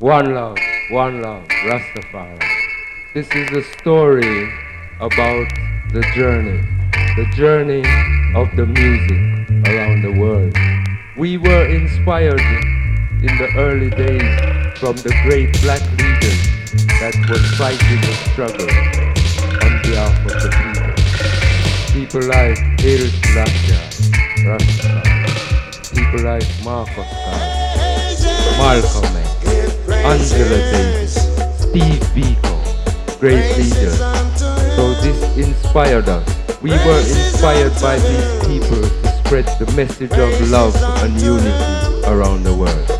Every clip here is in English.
One love, one love, Rastafari. This is a story about the journey, the journey of the music around the world. We were inspired in the early days from the great black leaders that were fighting the struggle on behalf of the people. People like Haile Selassie, Rastafari. People like Marcus Garvey, Malcolm X. Angela Davis, Steve Biko, great leaders. So this inspired us. We were inspired by these people to spread the message of love and unity around the world.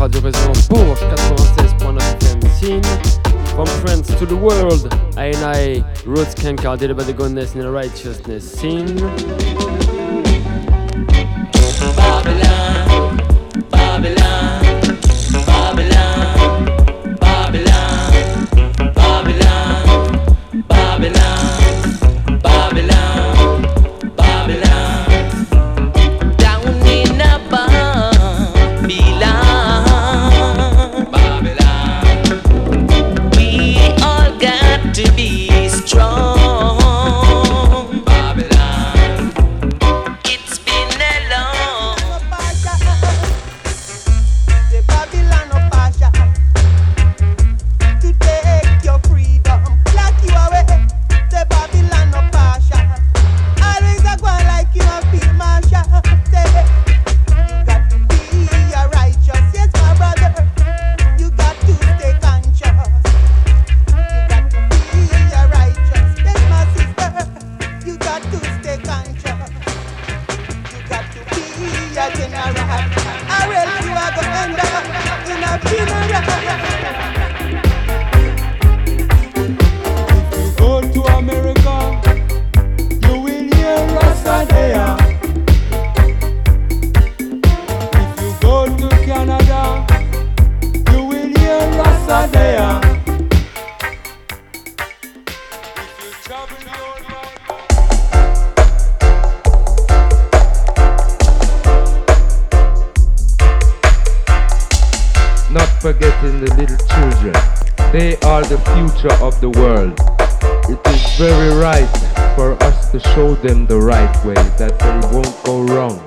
Radio Résonance Bourges 96.9 FM From France to the world I and I Roots did about the goodness and the righteousness scene of the world. It is very right for us to show them the right way, that they won't go wrong.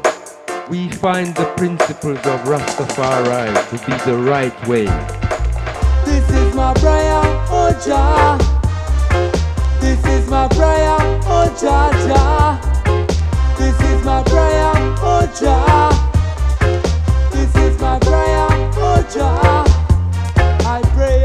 We find the principles of Rastafari to be the right way. This is my prayer, oh Jah. This is my prayer, oh Jah Jah. This is my prayer, oh Jah. Is my prayer, oh Jah. I pray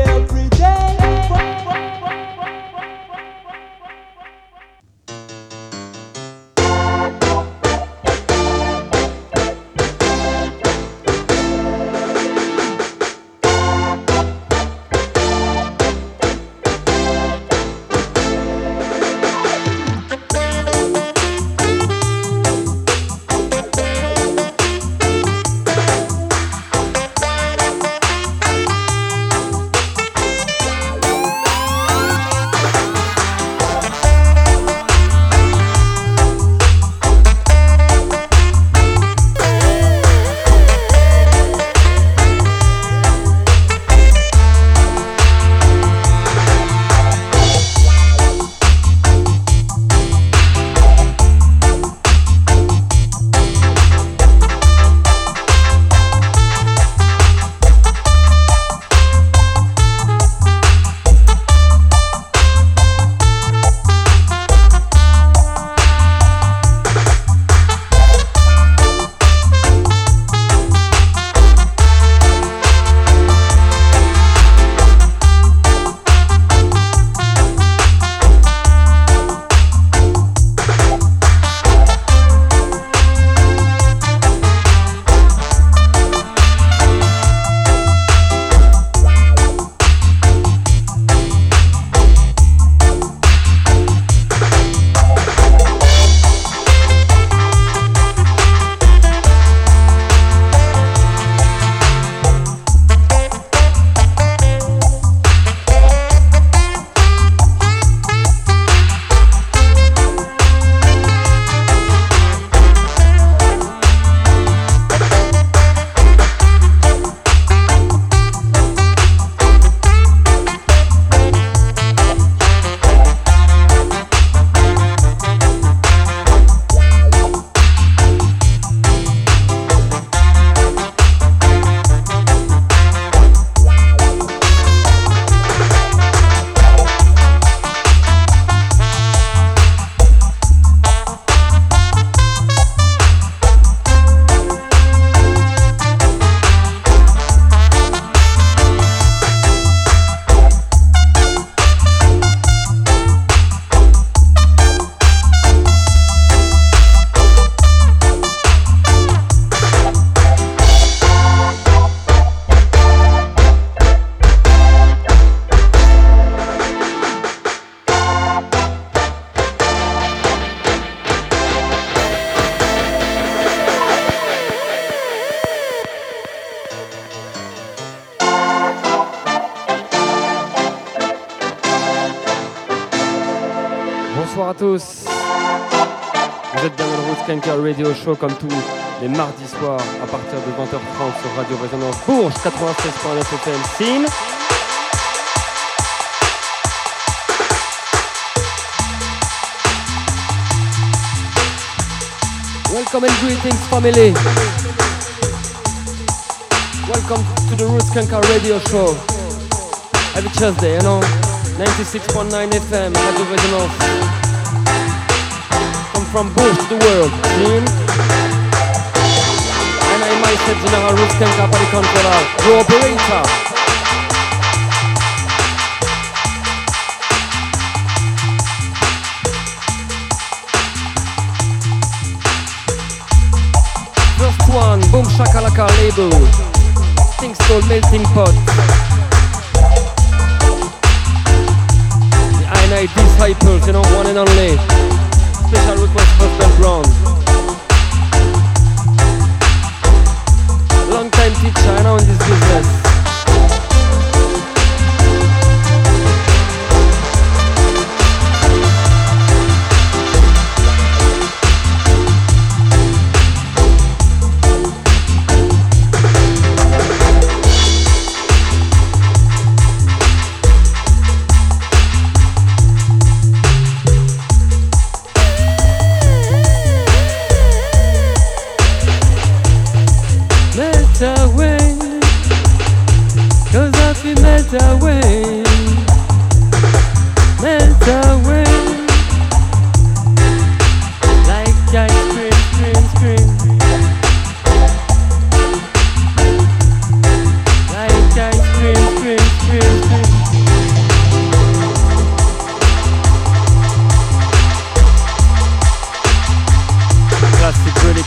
Radio Show comme tous les mardis soirs à partir de 20h30 sur Radio Résonance Bourges 96.9 FM Scene. Welcome and greetings family. Welcome to the Roots Kanka Radio Show. Every Tuesday, you know, 96.9 FM, Radio Résonance. From to the world, team. And I myself, General Roots Skanka, Party Controller, the operator. First one, Boom Shakalaka label. Things called Melting Pot. Disciples, you know, one and only. Special request for Ben Brown. Long time teacher, I know in this business.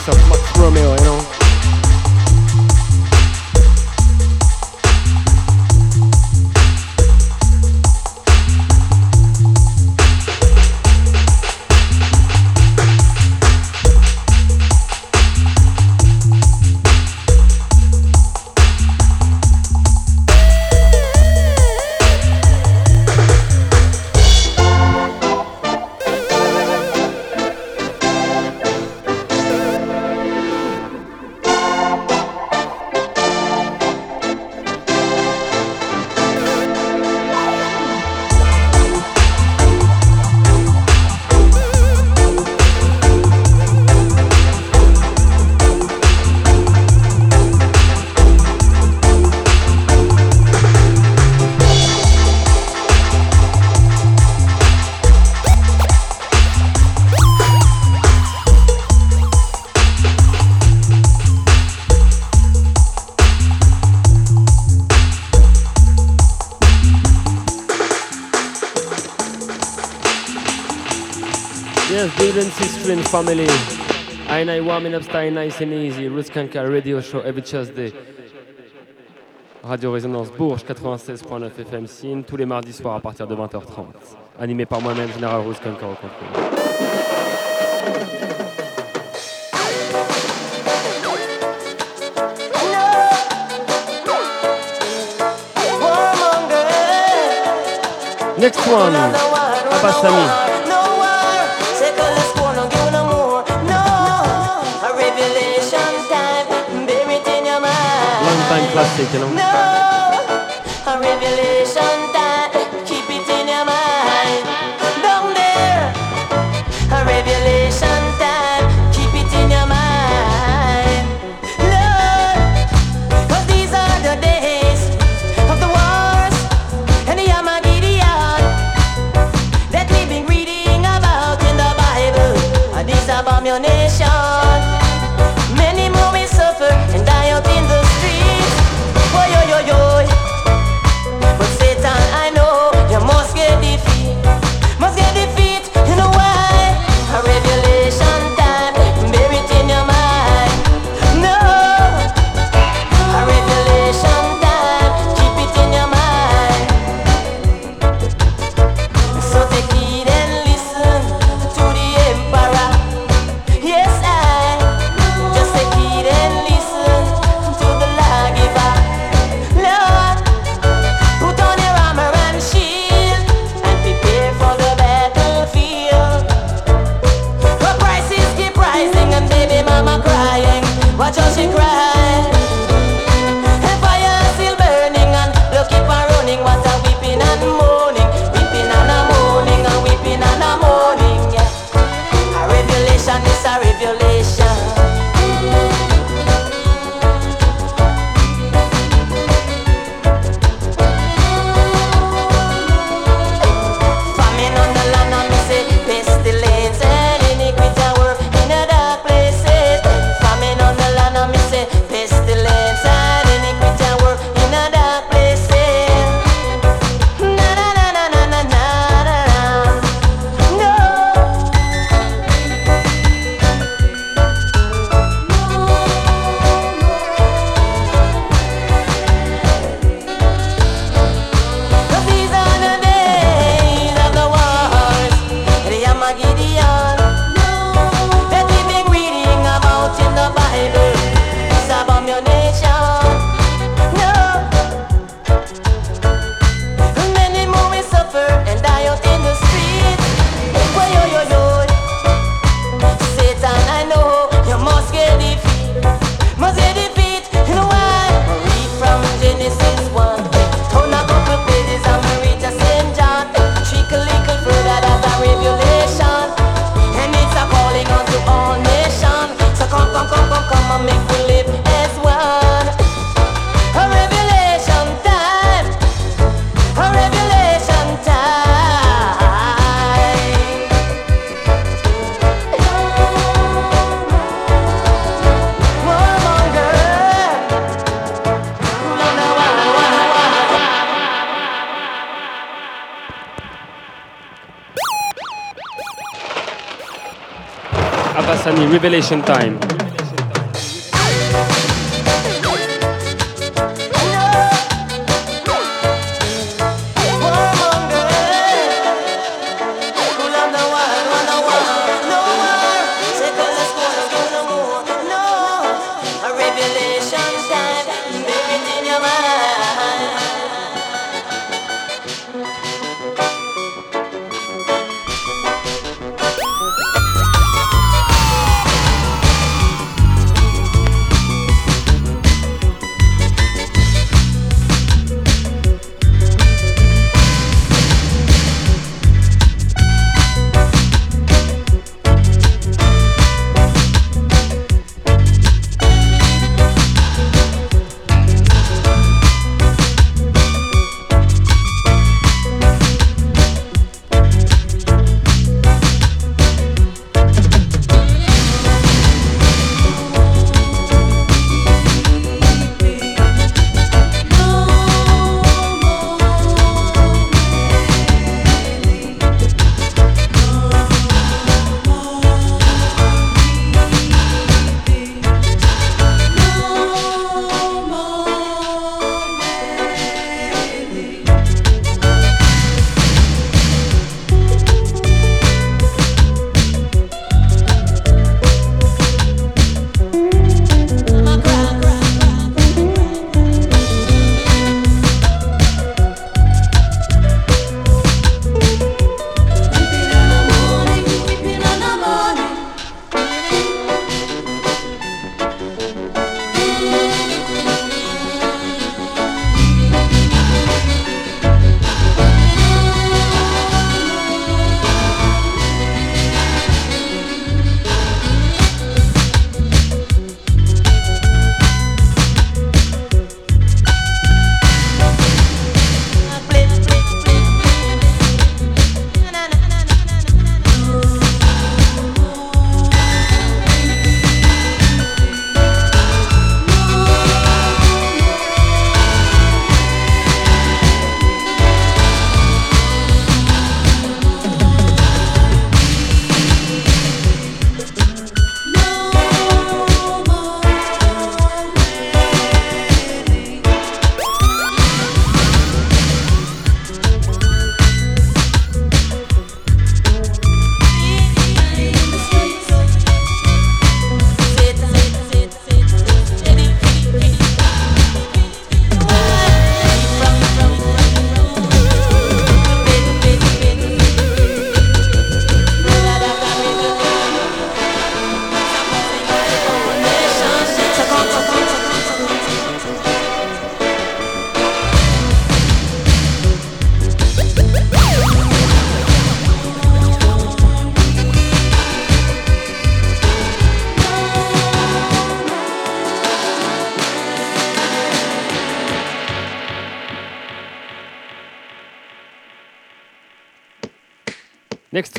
Of Max Romeo, you know family. I I warming up style nice and easy. Roots Kanka radio show every Tuesday. Radio Résonance Bourges 96.9 FM Signe tous les mardis soirs à partir de 20h30. Animé par moi-même, Général Roots Kanka au contrôle. Next one, Abbasami. Classic, you know. No, Revelation Time.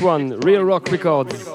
one, Real Rock Records.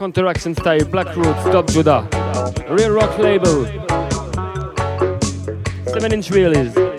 Counteraction Style, Black Roots, Dub Judah, Real Rock Label, 7 inch releases.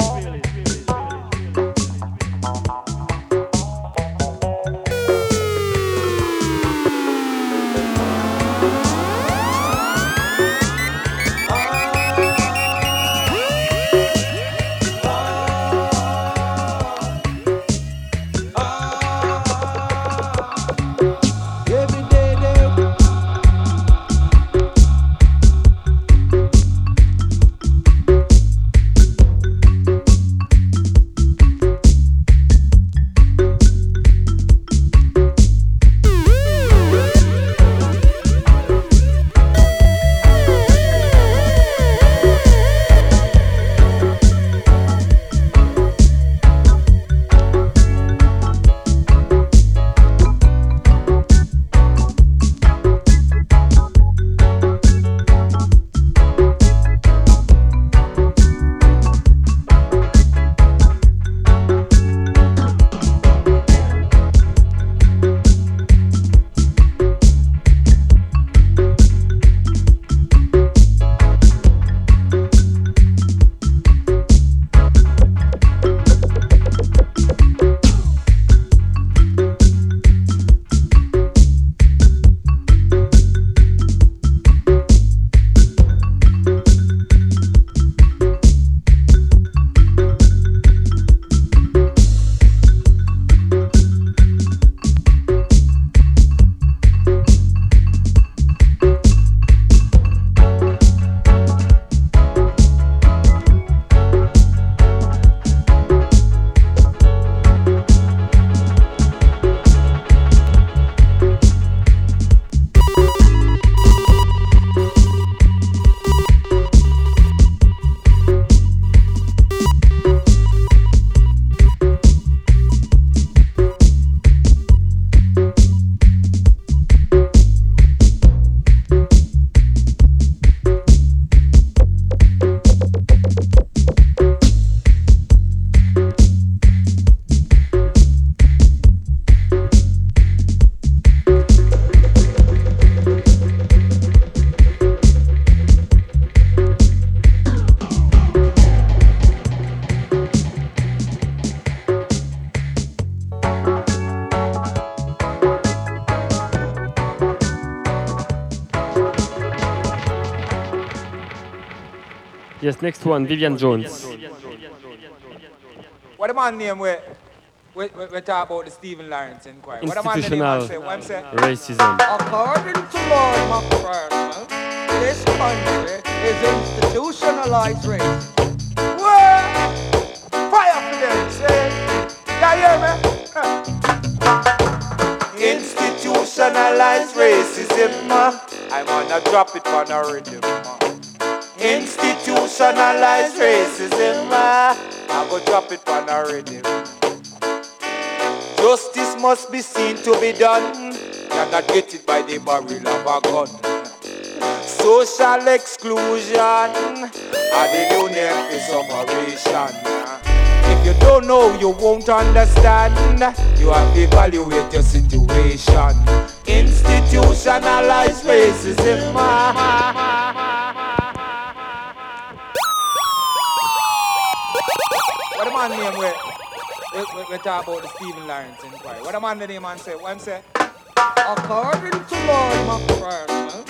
Yes, next one, Vivian Jones. What the man name we we, we, we talk about the Stephen Lawrence inquiry. Institutional man say? What him say? racism. According to Lord Macpherson, this country is institutionalized racism. What? Fire for them, say. Hear me? Institutionalized racism. uh, I'm gonna drop it on a rhythm. Institutionalized racism. uh, I go drop it on a rhythm. Justice must be seen to be done. Cannot get it by the barrel of a gun. Social exclusion are the new name is operation. Ah. If you don't know, you won't understand. You have to evaluate your situation. Institutionalized racism. What man name we, we, we, talk about the Stephen Lawrence inquiry. What the man name man say? Him say? According to Lord Macpherson,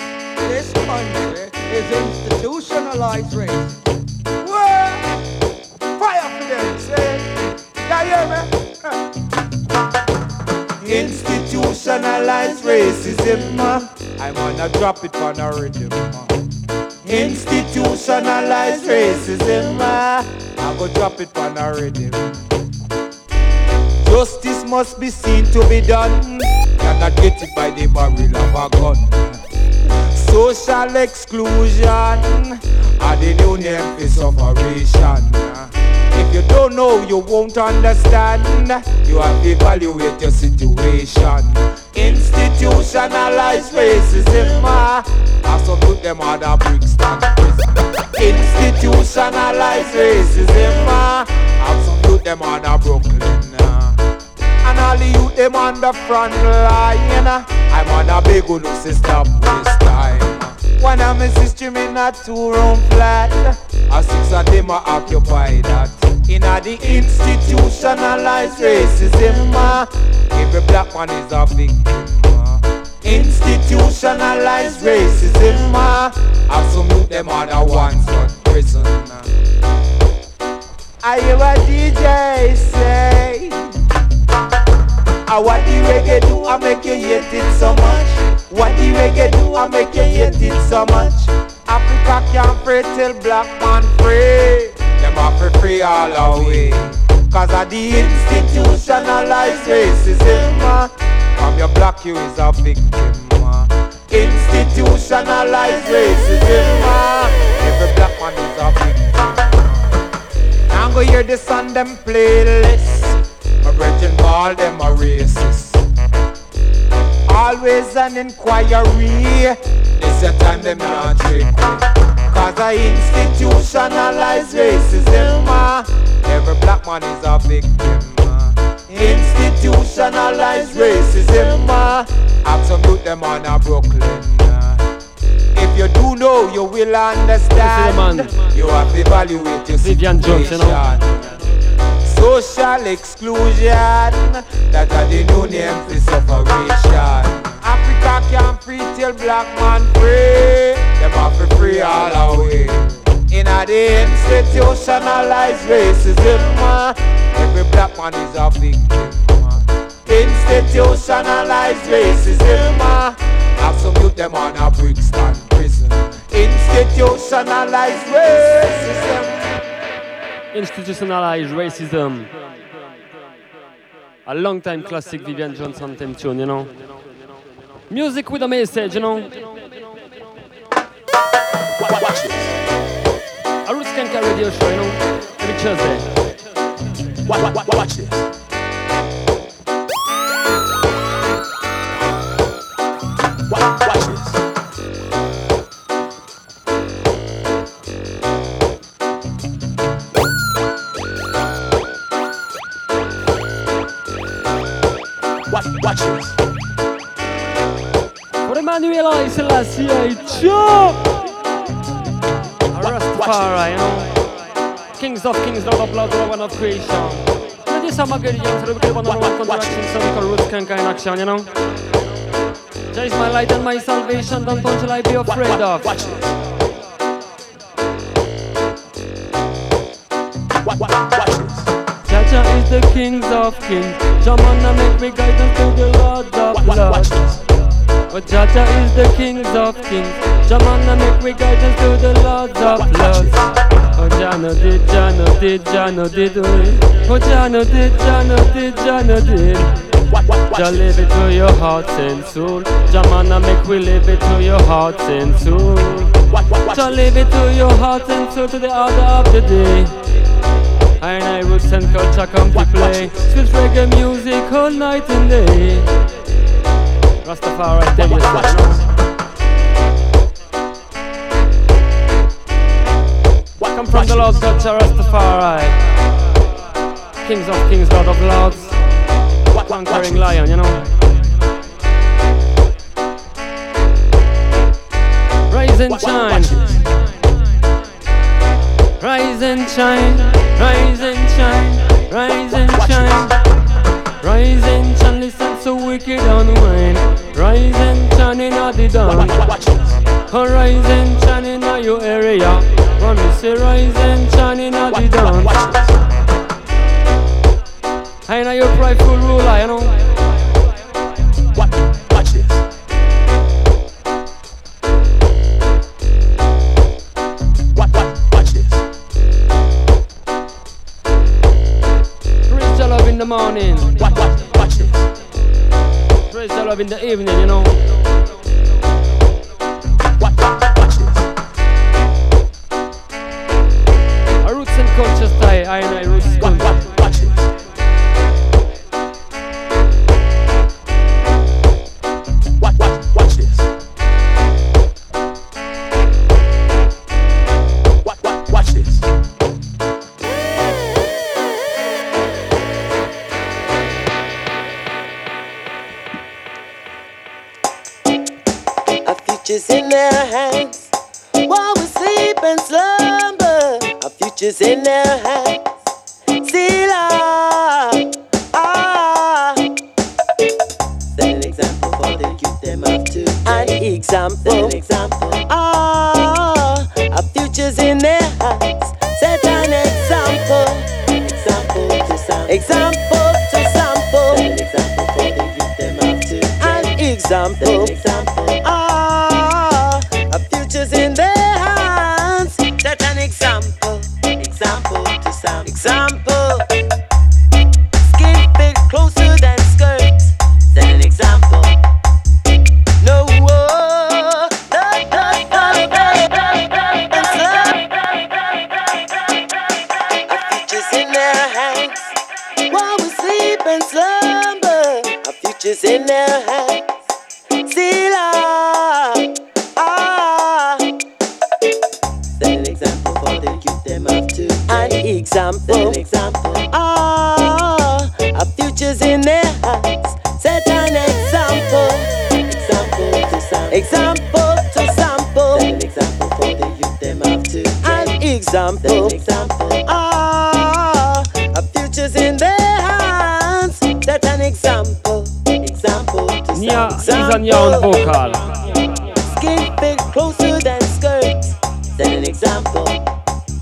this country is institutionalized racism. What? Fire for them, say. You hear me? Institutionalized racism. I'm gonna drop it on a rhythm. uh. Institutionalized racism. uh, I go drop it on a rhythm. Justice must be seen to be done. Cannot get it by the barrel of a gun. Social exclusion are the new name for sufferation. If you don't know, you won't understand. You have to evaluate your situation. Institutionalized racism. ah, I salute them other Brixton prison. Institutionalized racism. ah, I salute them other Brooklyn. ah. And all the youth them on the front line I'm on a big say stop waste time One of my sister in a two-room flat A six of them a occupy that In a the institutionalized racism ah, Every black man is a victim ah. Institutionalized racism I salute them other ones on prison ah. I hear a DJ say Ah, what the reggae do, I make you hate it so much. What the reggae do, I make you hate it so much. Africa can't free till black man free. Them have to free all away. Cause of the institutionalized racism. ah. From your black you is a victim. ah. Institutionalized racism. ah. Every black man is a victim. Now go hear this on them playlist. My brethren call them a racist. Always an inquiry. This a time them not trick. Cause I institutionalized racism. ah. Every black man is a victim. ah. Institutionalized racism. ah. Absolute them on a Brooklyn. ah. If you do know, you will understand. This is the man. You have to evaluate your Vivian Jones, you know. situation. Social exclusion, that are the new name for sufferation. Africa can't free till black man free. Have free all away. In a the institutionalized racism, ah, every black man is a victim. ah. Institutionalized racism, ah, absolute them on a Brixton prison. Institutionalized racism. Institutionalized racism. A long time classic Vivian Jones anthem tune, you know. Music with a message, you know. A Roots Skanka radio show, you know. Every Tuesday. Watch this. What watch this. Watch, watch this. For Emmanuel I Selassie, Joe! Rastafari, you know. Kings of kings, Lord of lords, one of creation. No this a Magalian, so we can one on one contraction, so we call Roots Skanka in action, you know. Jah is my light and my salvation, don't until I be afraid of. Watch this. Jaja is the kings of kings. Jamana make me guidance to the Lord of lords. But Jaja is the kings of kings. Jamana make me guidance to the lords of lords. Oh Jano did, Jano did, Jano did, oh Jano did, Jano did, Jano did. Jah live it to your heart and soul. Jamana make we live it to your heart and soul. Jah live it to your heart and soul to the order of the day. And I roots and culture come to play. Sweet reggae music all night and day. Rastafari tell you so. Come from the Lord God, Jah Rastafari. Kings of kings, Lord of lords. Conquering lion, you know. Rise and shine. Rise and shine. Rise and shine. Rise and shine. Rise and shine. Listen so wicked unwind. Rise and shine in the dawn. Oh, rise and shine in your area. When me say rise and shine in the dawn. I know your prideful ruler, you know. Watch this. Watch, watch, watch this. Love in the morning. Love in the evening, you know. Our in their hands. Set an example. Example to sample. Example to sample. Set an example for the youth, them have to. An example. Set an example. Ah, our future's in their hands. Set an example. Example to Nia, sample. Isa Nia on vocal. Skin fit closer than skirts. Set an example.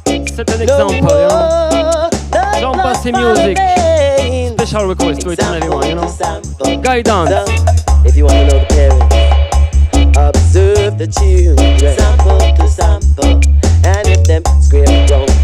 C'est un exemple, you know. J'en passe les music. Special request to each and everyone, you know. Guidance. If you wanna know the parents, observe the children. Sample to sample. And if them scream wrong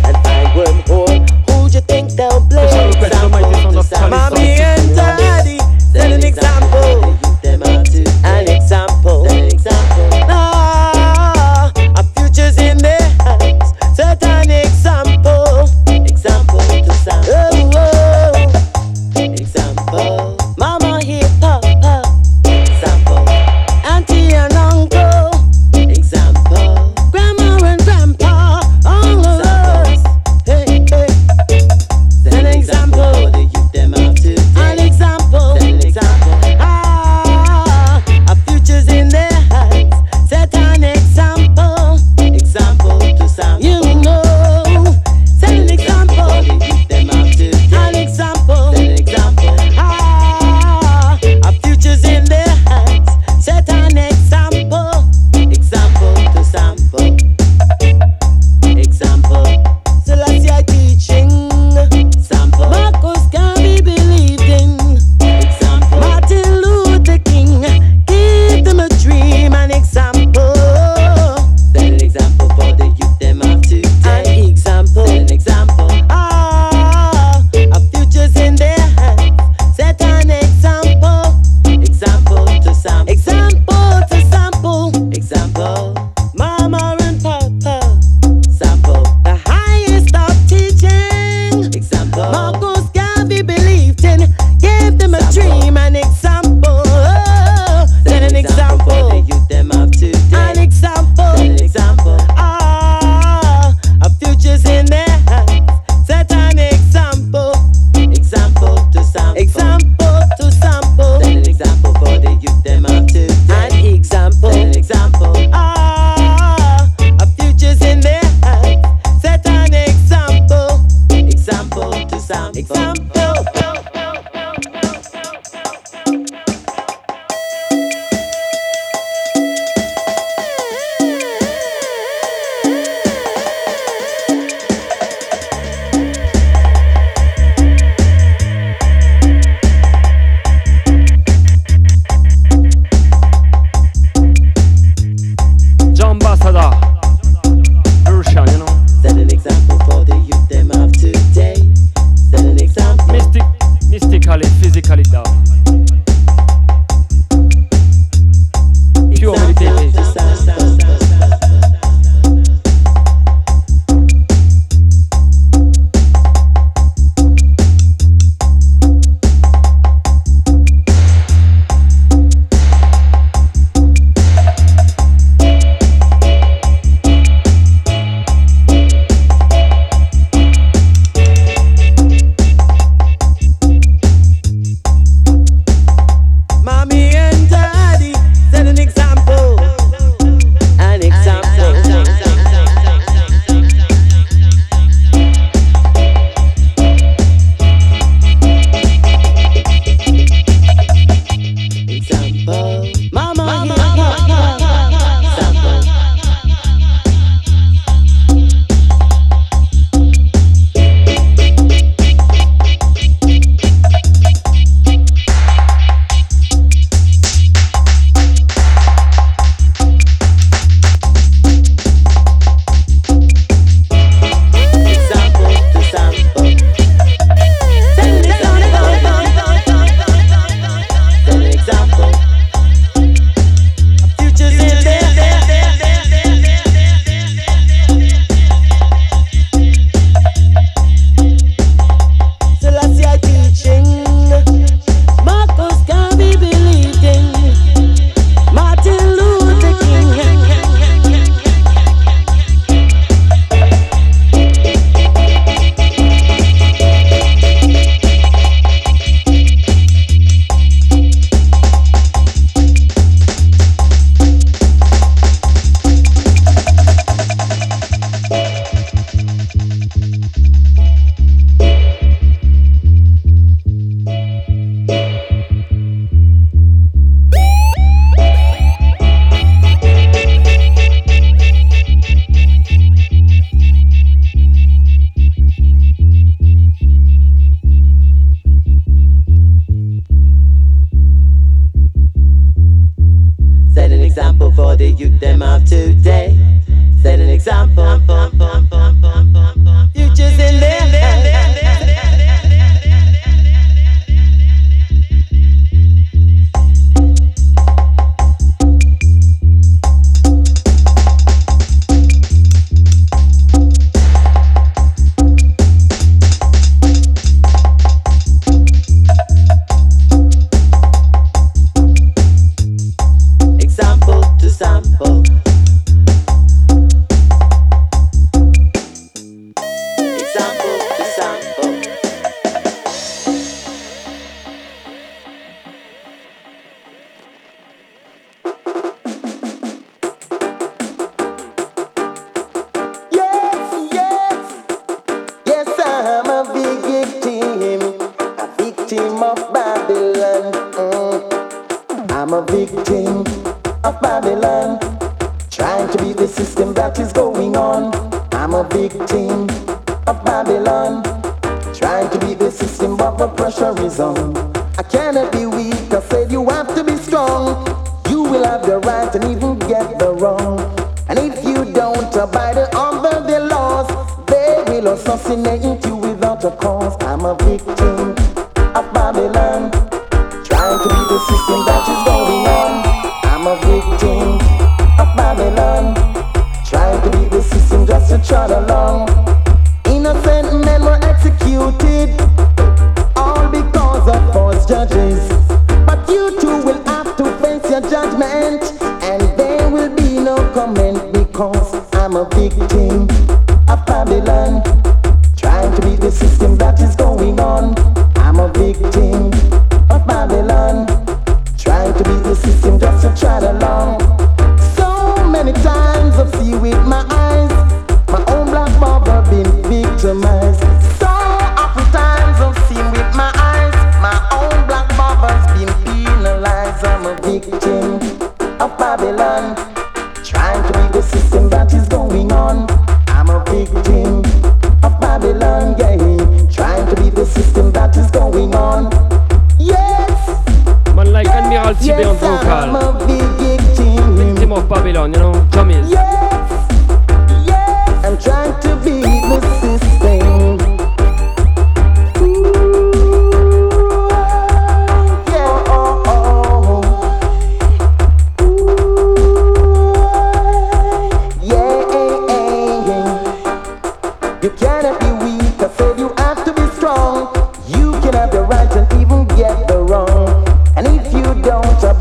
don't stop.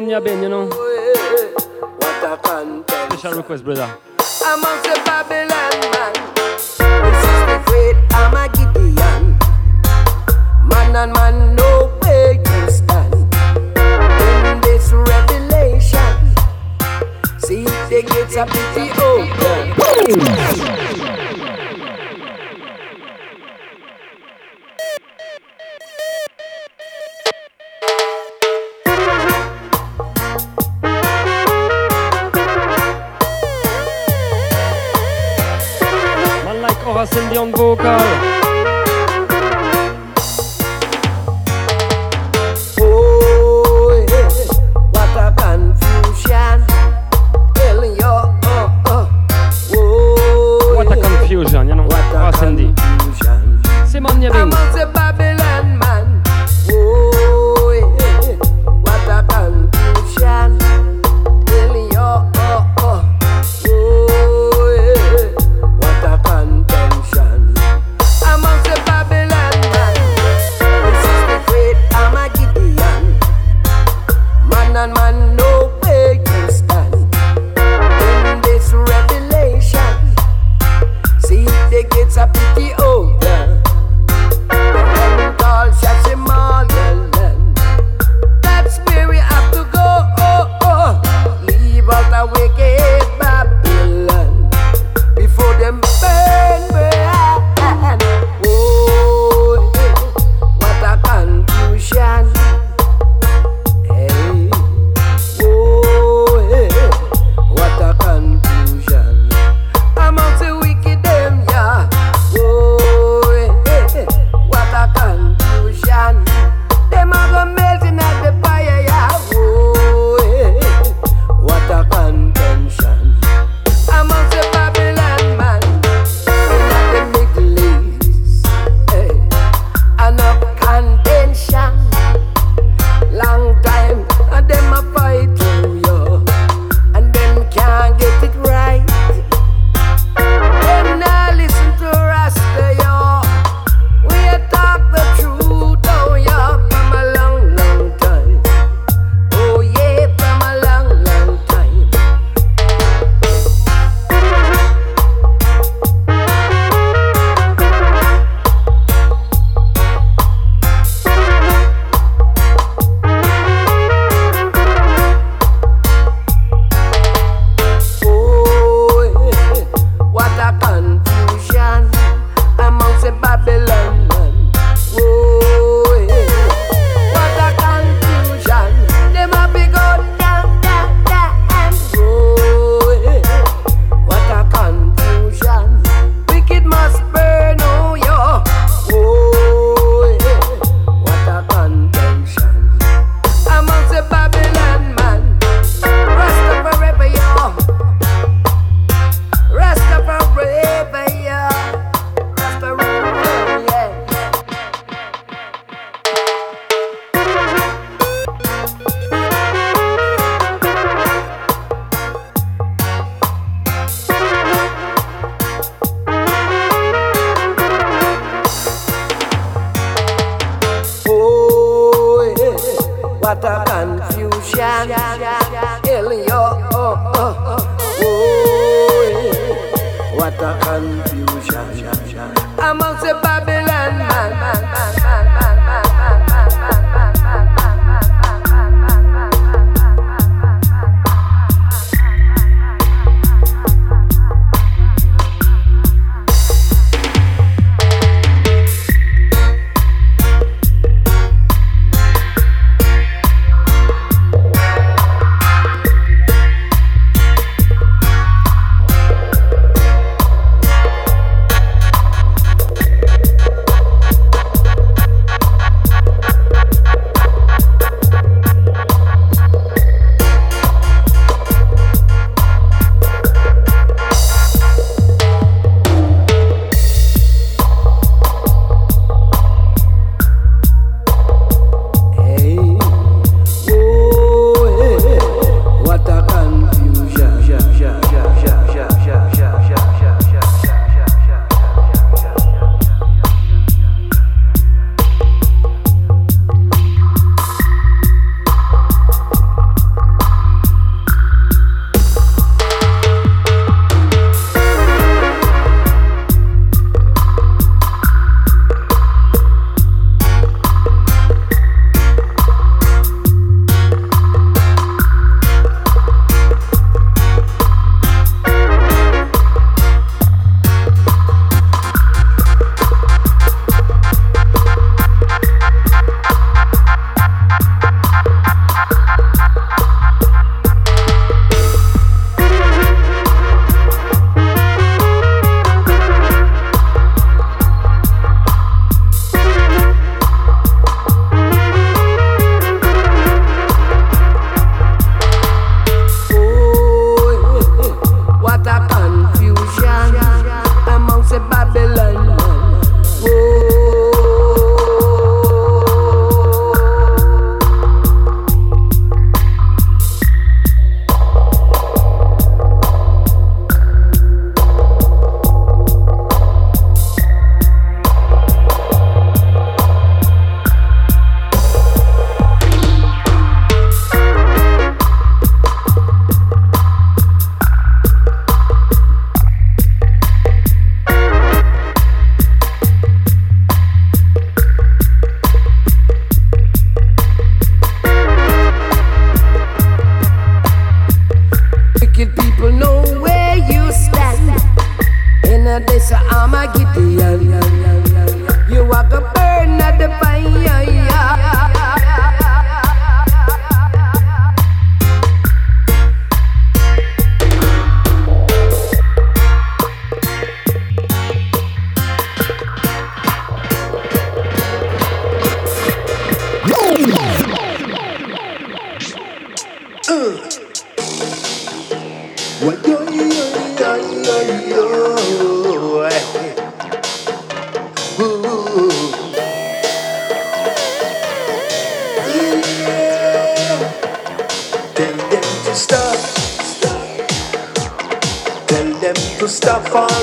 minha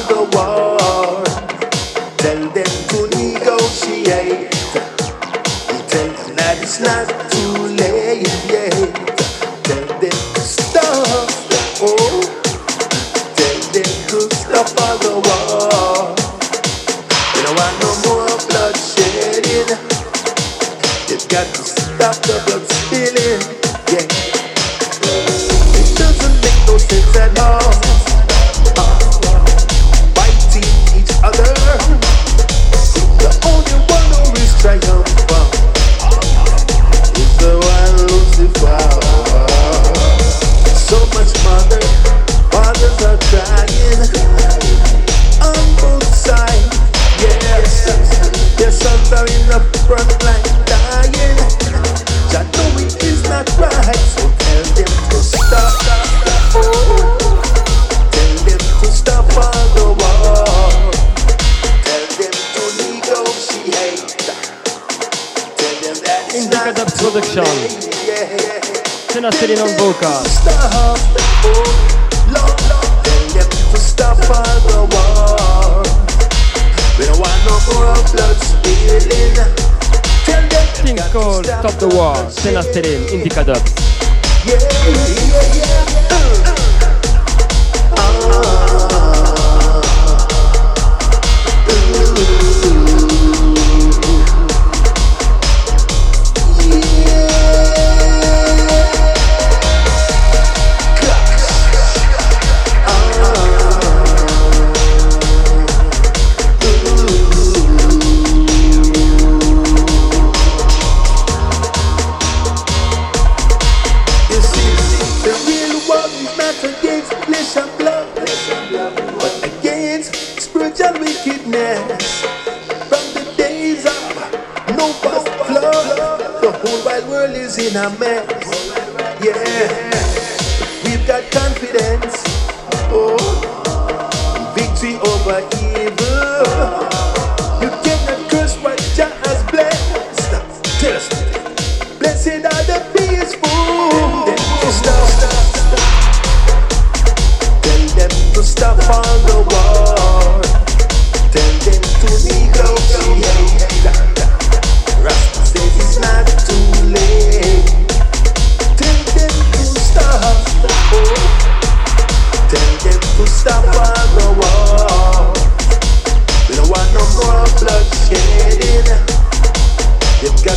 the war. Tell them to negotiate. Tell them that it's not too late. Anna Sirinon Boka. Thing called Stop the War, Senna Sterin, Indica Dub. Yeah, yeah, yeah. I met. Yeah.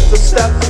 step steps. step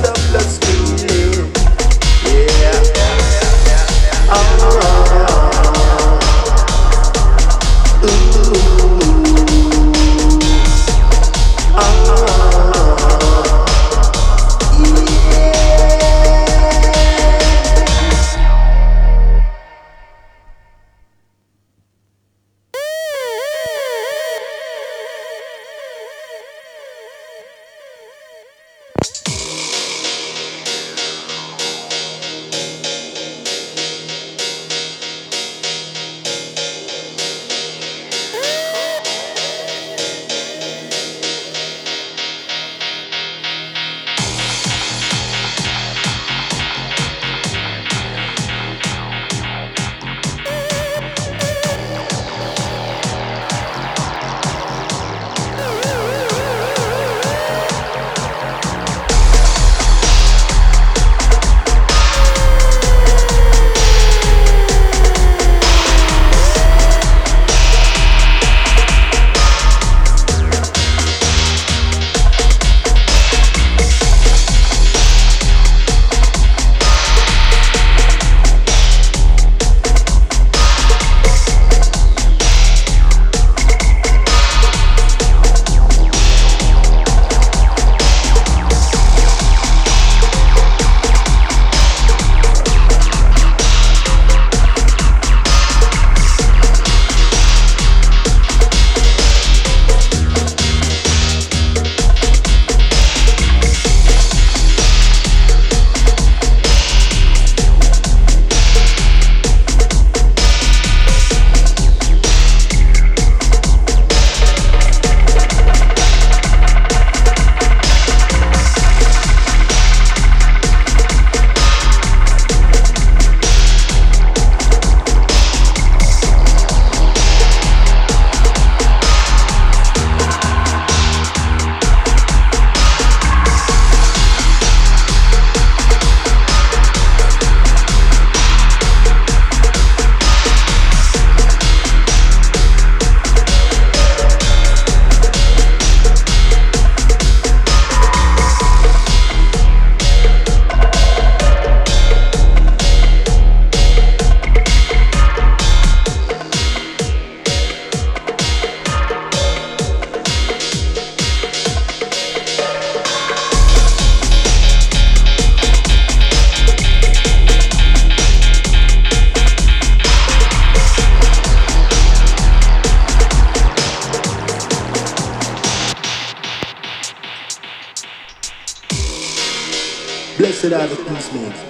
Blessed are the peacemakers,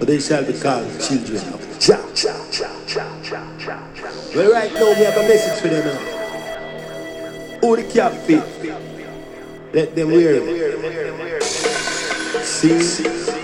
for they shall be called children of Jah. Well, right now we have a message for them now. Who the cap fit? Let them wear it. See?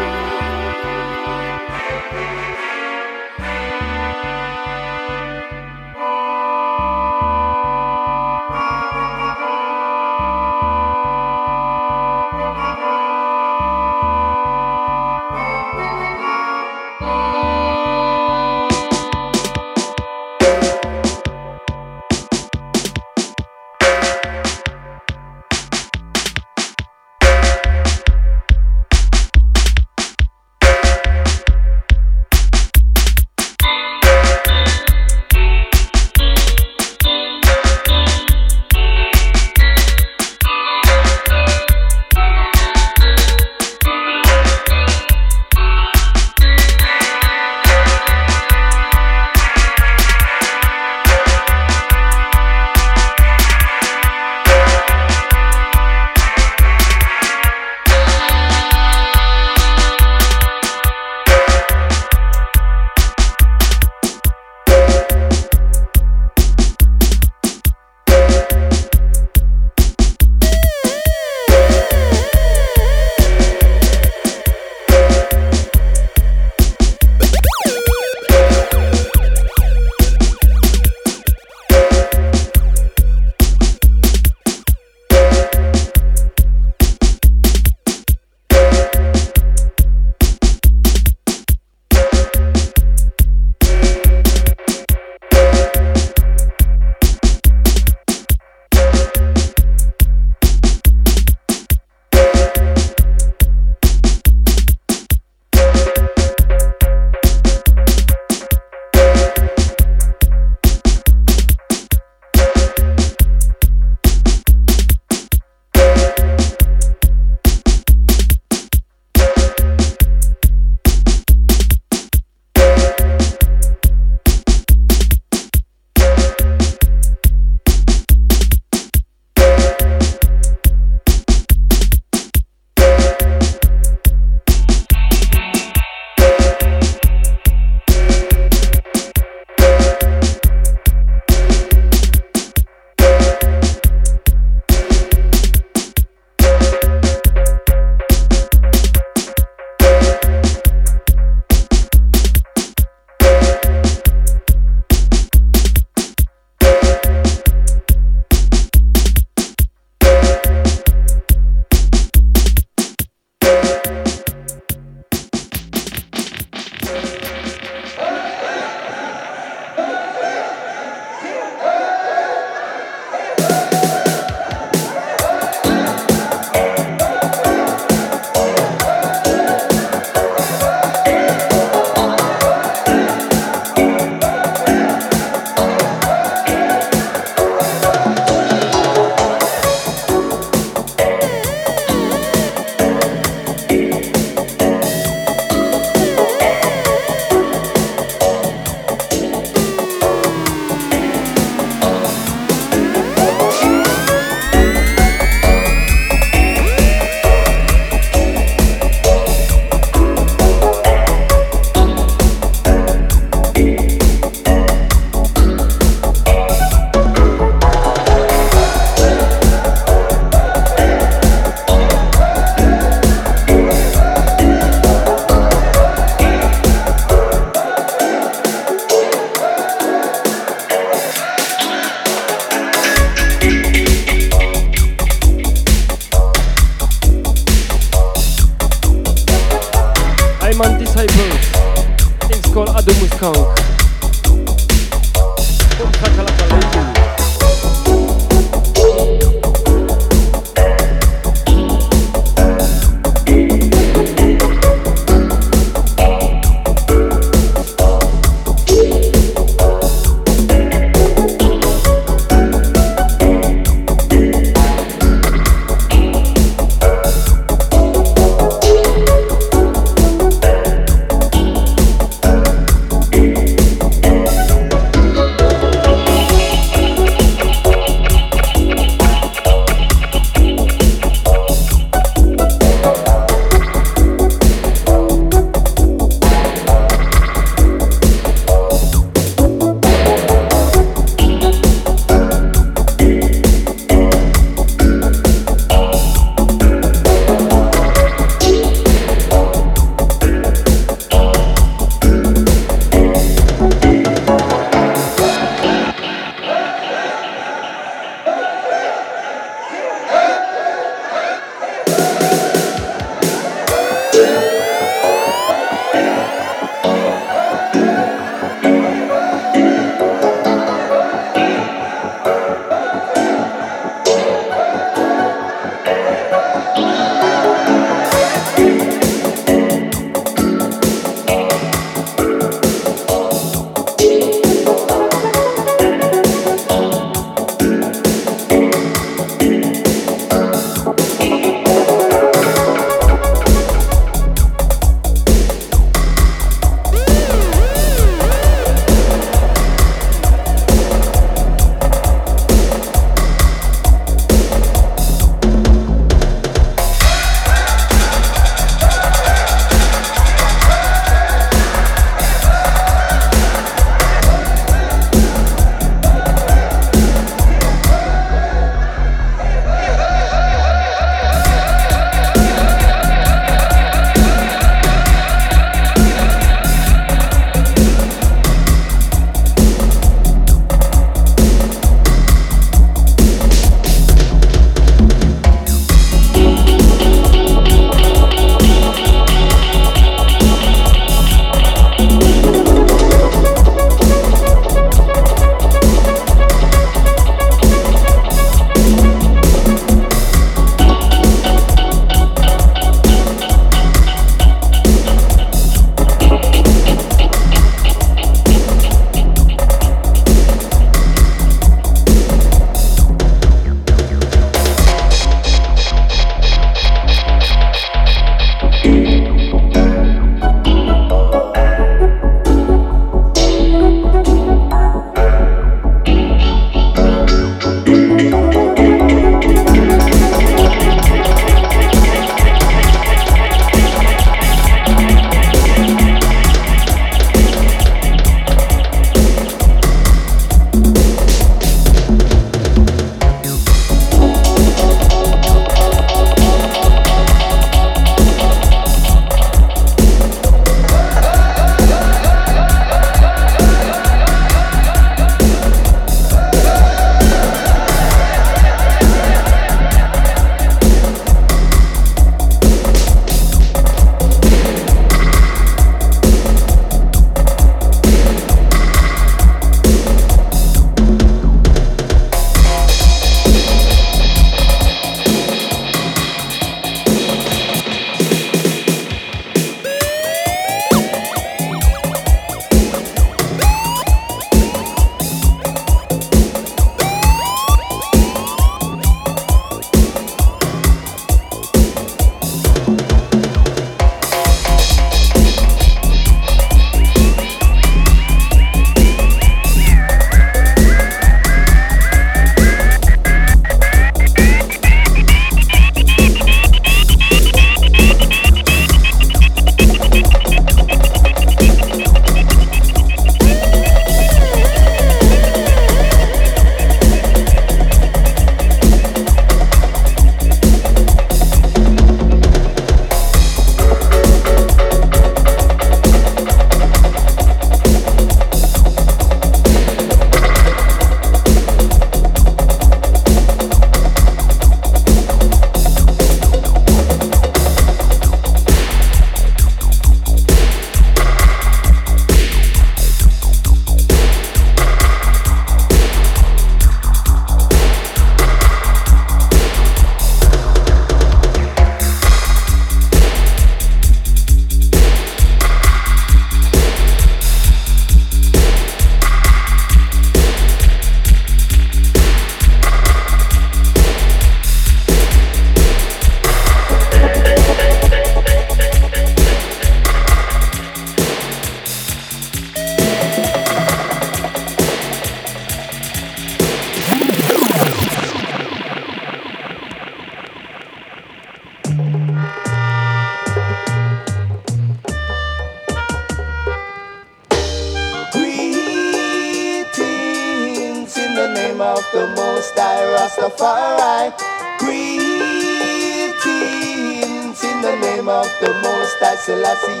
Most High Selassie.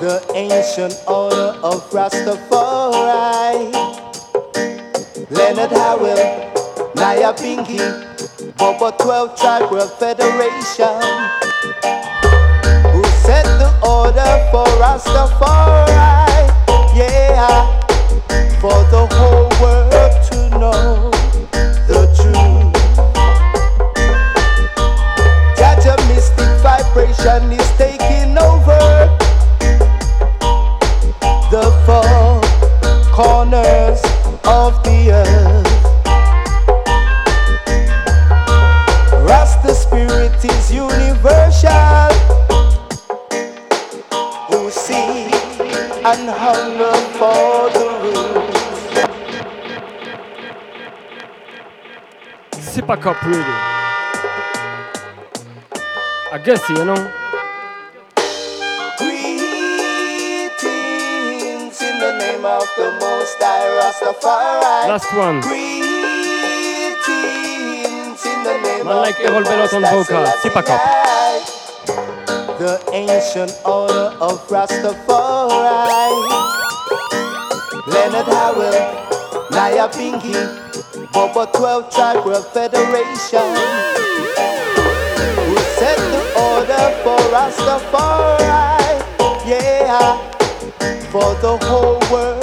The ancient order of Rastafari. Leonard Howell, Nyabinghi, Bobo 12 Tribe World Federation. Who set the order for Rastafari? Yeah, for the whole world vibration is taking over the four corners of the earth. Rasta spirit is universal. Who see and hunger for the roots. C'est pas cop really. Guess you know. Greetings in the name of the Most High Rastafari. Last one. Greetings in the name Man of like the Errol Bellot on Most High vocal. C'est pas cop. Selassie. The ancient order of Rastafari. Leonard Howell, Nyabinghi, Bobo 12 Tribe World Federation. For Rastafari? Yeah, for the whole world